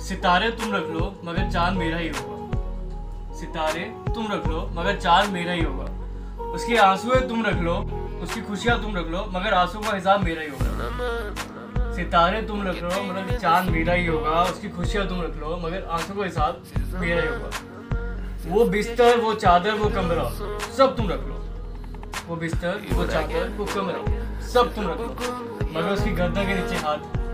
सितारे तुम रख लो, मगर चाँद मेरा ही होगा। सितारे तुम रख लो, मगर चाँद मेरा ही होगा। उसके आँसू तुम रख लो, उसकी खुशियाँ तुम रख लो, मगर आँसू का हिसाब मेरा ही होगा। सितारे तुम रख लो, मगर चाँद मेरा ही होगा, उसकी खुशियाँ तुम रख लो, मगर आँसू का हिसाब मेरा ही होगा। वो बिस्तर, वो चादर, वो कमरा, सब तुम रख लो। वो बिस्तर, वो चादर, वो कमरा, सब तुम रख लो। मगर उसकी गर्दन के नीचे हाथ।